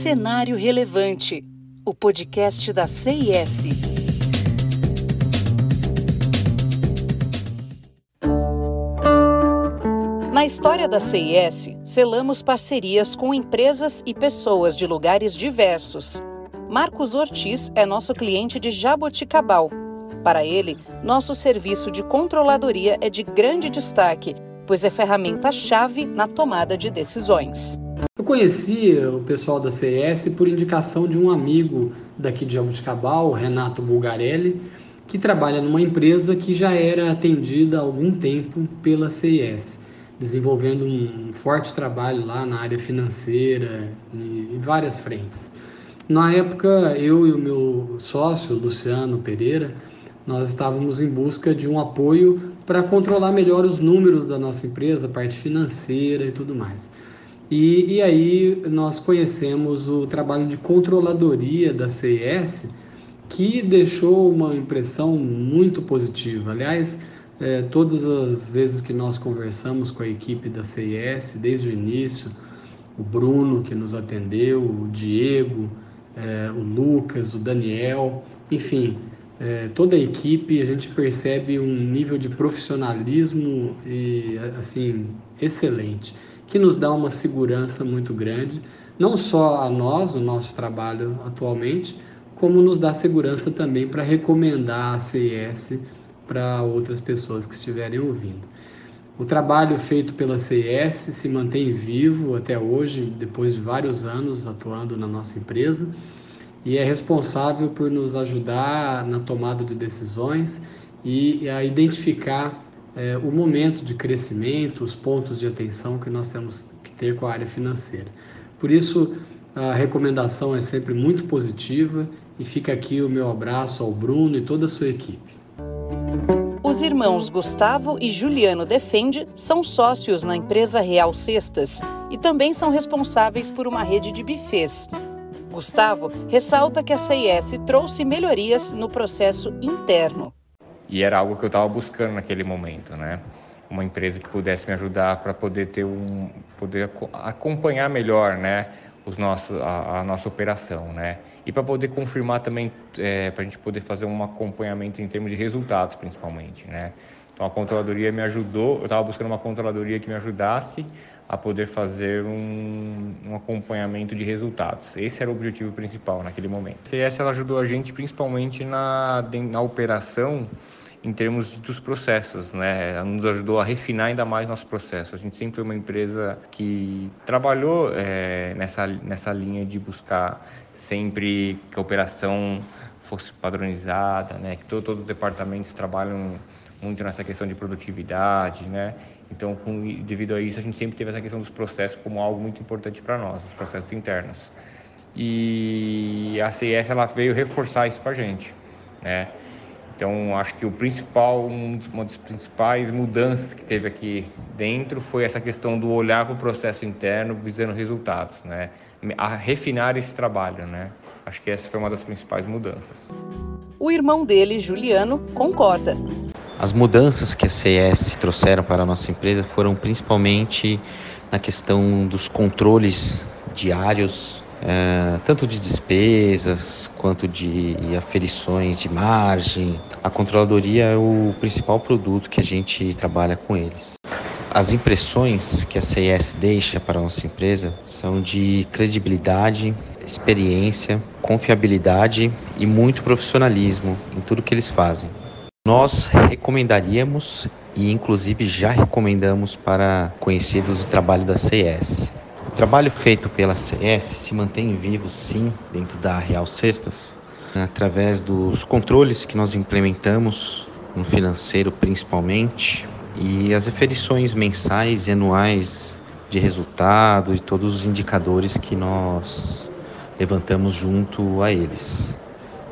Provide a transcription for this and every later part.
Cenário Relevante, o podcast da CIS. Na história da CIS, selamos parcerias com empresas e pessoas de lugares diversos. Marcos Ortiz é nosso cliente de Jaboticabal. Para ele, nosso serviço de controladoria é de grande destaque, pois é ferramenta-chave na tomada de decisões. Conheci o pessoal da CES por indicação de um amigo daqui de Jabuticabal, Renato Bulgarelli, que trabalha numa empresa que já era atendida há algum tempo pela CES, desenvolvendo um forte trabalho lá na área financeira em várias frentes. Na época, eu e o meu sócio, Luciano Pereira, nós estávamos em busca de um apoio para controlar melhor os números da nossa empresa, a parte financeira e tudo mais. E, e aí nós conhecemos o trabalho de controladoria da CIS, que deixou uma impressão muito positiva. Aliás, é, todas as vezes que nós conversamos com a equipe da CIS, desde o início, o Bruno que nos atendeu, o Diego, é, o Lucas, o Daniel, enfim, é, toda a equipe, a gente percebe um nível de profissionalismo e, assim, excelente que nos dá uma segurança muito grande, não só a nós, no nosso trabalho atualmente, como nos dá segurança também para recomendar a CIS para outras pessoas que estiverem ouvindo. O trabalho feito pela CIS se mantém vivo até hoje, depois de vários anos atuando na nossa empresa, e é responsável por nos ajudar na tomada de decisões e a identificar é, o momento de crescimento, os pontos de atenção que nós temos que ter com a área financeira. Por isso, a recomendação é sempre muito positiva e fica aqui o meu abraço ao Bruno e toda a sua equipe. Os irmãos Gustavo e Juliano Defende são sócios na empresa Real Cestas e também são responsáveis por uma rede de bufês. Gustavo ressalta que a CIS trouxe melhorias no processo interno. E era algo que eu estava buscando naquele momento, né? Uma empresa que pudesse me ajudar para poder ter um, poder acompanhar melhor, né? Os nossos, a, a nossa operação, né? E para poder confirmar também, é, para a gente poder fazer um acompanhamento em termos de resultados, principalmente, né? Então a controladoria me ajudou, eu estava buscando uma controladoria que me ajudasse a poder fazer um, um, acompanhamento de resultados. Esse era o objetivo principal naquele momento. A CS ela ajudou a gente principalmente na, na operação em termos dos processos, né? Ela nos ajudou a refinar ainda mais nosso processo. A gente sempre foi uma empresa que trabalhou é, nessa, nessa linha de buscar sempre que a operação fosse padronizada, né? Que todo, todos os departamentos trabalham muito nessa questão de produtividade, né? Então, com, devido a isso, a gente sempre teve essa questão dos processos como algo muito importante para nós, os processos internos. E a CIS ela veio reforçar isso para a gente, né? Então, acho que o principal, uma das principais mudanças que teve aqui dentro foi essa questão do olhar para o processo interno visando resultados, né? A refinar esse trabalho, né? Acho que essa foi uma das principais mudanças. O irmão dele, Juliano, concorda. As mudanças que a CS trouxeram para a nossa empresa foram principalmente na questão dos controles diários é, tanto de despesas quanto de aferições de margem. A controladoria é o principal produto que a gente trabalha com eles. As impressões que a CIS deixa para a nossa empresa são de credibilidade, experiência, confiabilidade e muito profissionalismo em tudo que eles fazem. Nós recomendaríamos e inclusive já recomendamos para conhecidos o trabalho da CIS. O trabalho feito pela CS se mantém vivo, sim, dentro da Real Cestas, através dos controles que nós implementamos, no financeiro principalmente, e as referições mensais e anuais de resultado e todos os indicadores que nós levantamos junto a eles.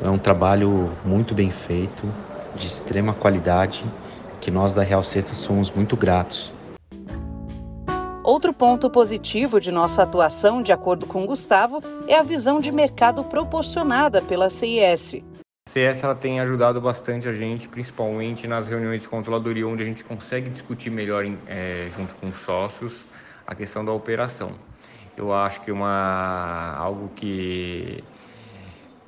É um trabalho muito bem feito, de extrema qualidade, que nós da Real Cestas somos muito gratos. Outro ponto positivo de nossa atuação, de acordo com Gustavo, é a visão de mercado proporcionada pela CIS. A CIS ela tem ajudado bastante a gente, principalmente nas reuniões de controladoria, onde a gente consegue discutir melhor é, junto com os sócios a questão da operação. eu acho que uma algo que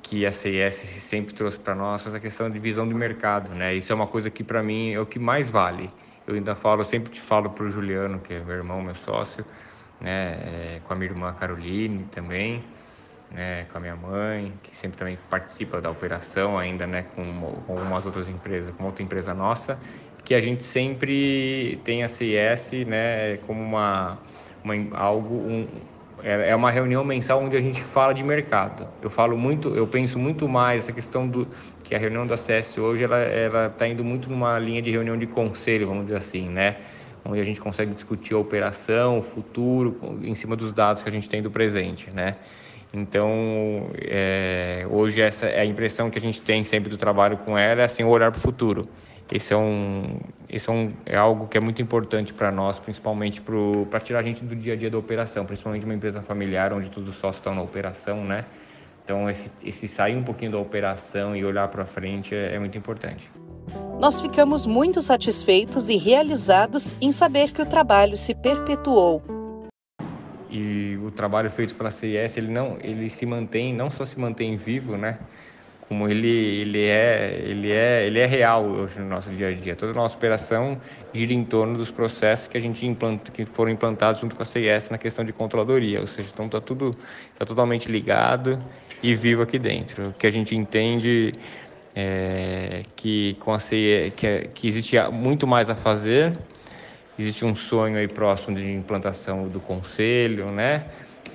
que a CIS sempre trouxe para nós essa questão de visão de mercado, né? Isso é uma coisa que para mim é o que mais vale. Eu ainda falo, sempre te falo para o Juliano, que é meu irmão, meu sócio, né? É, com a minha irmã Caroline também, né? Com a minha mãe, que sempre também participa da operação ainda, né? Com, com algumas outras empresas, com outra empresa nossa, que a gente sempre tem a CIS, né? Como uma, uma algo um, é, é uma reunião mensal onde a gente fala de mercado. Eu falo muito, eu penso muito mais essa questão do que a reunião da CS hoje ela está indo muito numa linha de reunião de conselho, vamos dizer assim, né? Onde a gente consegue discutir a operação, o futuro, em cima dos dados que a gente tem do presente, né? Então, é, hoje essa é a impressão que a gente tem sempre do trabalho com ela, é assim, olhar para o futuro. Esse é, um, esse é, um, é algo que é muito importante para nós, principalmente para tirar a gente do dia a dia da operação, principalmente uma empresa familiar onde todos os sócios estão na operação, né? Então, esse, esse sair um pouquinho da operação e olhar para frente é, é muito importante. Nós ficamos muito satisfeitos e realizados em saber que o trabalho se perpetuou. E o trabalho feito pela CIS, ele não, ele se mantém, não só se mantém vivo, né? Como ele, ele, é, ele, é, ele é real hoje no nosso dia a dia. Toda a nossa operação gira em torno dos processos que a gente implanta, que foram implantados junto com a CIS na questão de controladoria, ou seja, então está tudo tá totalmente ligado e vivo aqui dentro. O que a gente entende é que com a CIS, que, é, que existe muito mais a fazer, existe um sonho aí próximo de implantação do conselho, né?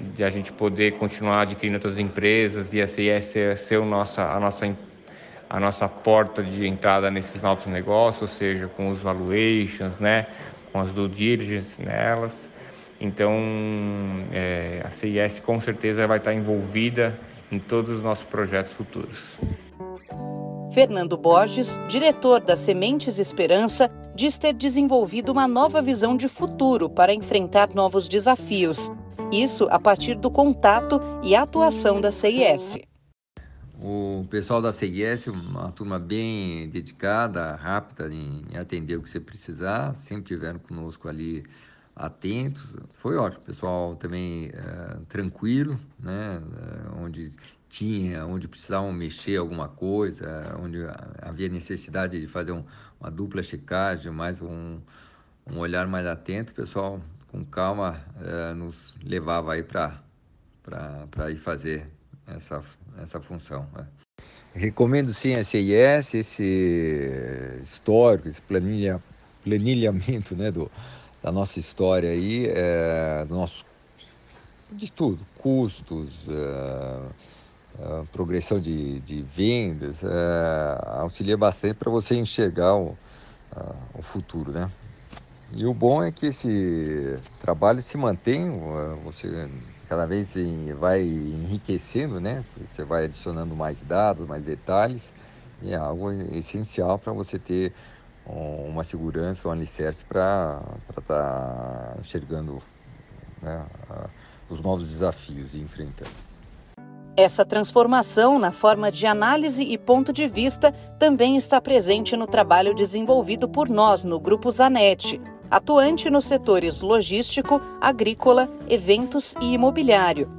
De a gente poder continuar adquirindo outras empresas e a CIS ser, ser nossa, a, nossa, a nossa porta de entrada nesses novos negócios, ou seja, com os valuations, né, com as due diligence nelas. Então, é, a CIS com certeza vai estar envolvida em todos os nossos projetos futuros. Fernando Borges, diretor da Sementes Esperança, diz ter desenvolvido uma nova visão de futuro para enfrentar novos desafios isso a partir do contato e atuação da CIS. O pessoal da CIS, uma turma bem dedicada, rápida em atender o que você precisar, sempre tiveram conosco ali atentos. Foi ótimo, pessoal também é, tranquilo, né? É, onde tinha, onde precisavam mexer alguma coisa, onde havia necessidade de fazer um, uma dupla checagem, mais um, um olhar mais atento, pessoal com calma, é, nos levava aí para ir fazer essa, essa função. Né? Recomendo sim a CIS, esse histórico, esse planilha, planilhamento né, do, da nossa história aí, é, do nosso, de tudo, custos, é, é, progressão de, de vendas, auxilia bastante para você enxergar o, o futuro, né? E o bom é que esse trabalho se mantém, você cada vez vai enriquecendo, né? Você vai adicionando mais dados, mais detalhes, e é algo essencial para você ter uma segurança, um alicerce para estar tá enxergando né, os novos desafios e enfrentando. Essa transformação na forma de análise e ponto de vista também está presente no trabalho desenvolvido por nós no Grupo Zanetti, atuante nos setores logístico, agrícola, eventos e imobiliário.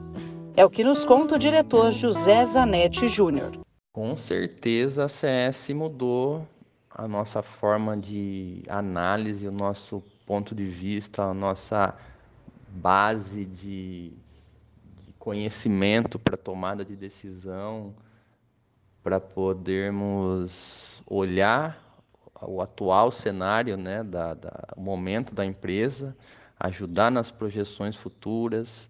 É o que nos conta o diretor José Zanetti Júnior. Com certeza a CS mudou a nossa forma de análise, o nosso ponto de vista, a nossa base de, conhecimento para tomada de decisão, para podermos olhar o atual cenário, né, da, da, o momento da empresa, ajudar nas projeções futuras,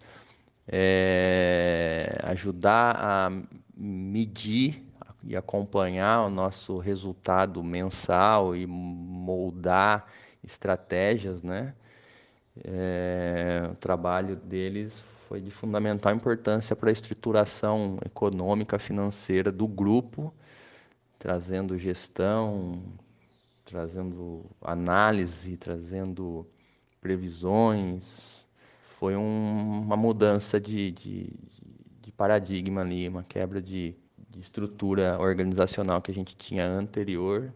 é, ajudar a medir e acompanhar o nosso resultado mensal e moldar estratégias, né? É, o trabalho deles foi de fundamental importância para a estruturação econômica financeira do grupo, trazendo gestão, trazendo análise, trazendo previsões. Foi um, uma mudança de, de, de, paradigma ali, uma quebra de, de estrutura organizacional que a gente tinha anterior.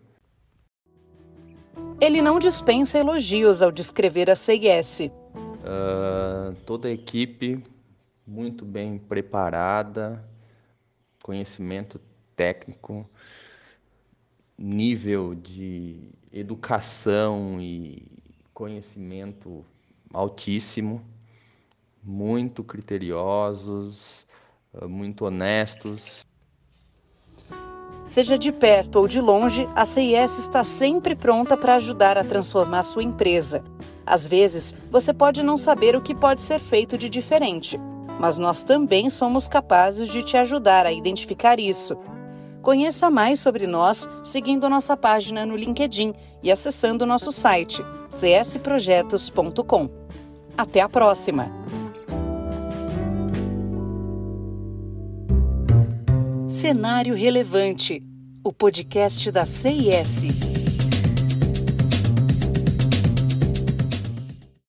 Ele não dispensa elogios ao descrever a CIS. Uh, toda a equipe muito bem preparada, conhecimento técnico, nível de educação e conhecimento altíssimo, muito criteriosos, muito honestos. Seja de perto ou de longe, a CIS está sempre pronta para ajudar a transformar sua empresa. Às vezes, você pode não saber o que pode ser feito de diferente, mas nós também somos capazes de te ajudar a identificar isso. Conheça mais sobre nós seguindo nossa página no LinkedIn e acessando nosso site csprojetos.com. Até a próxima! Cenário Relevante, o podcast da CIS.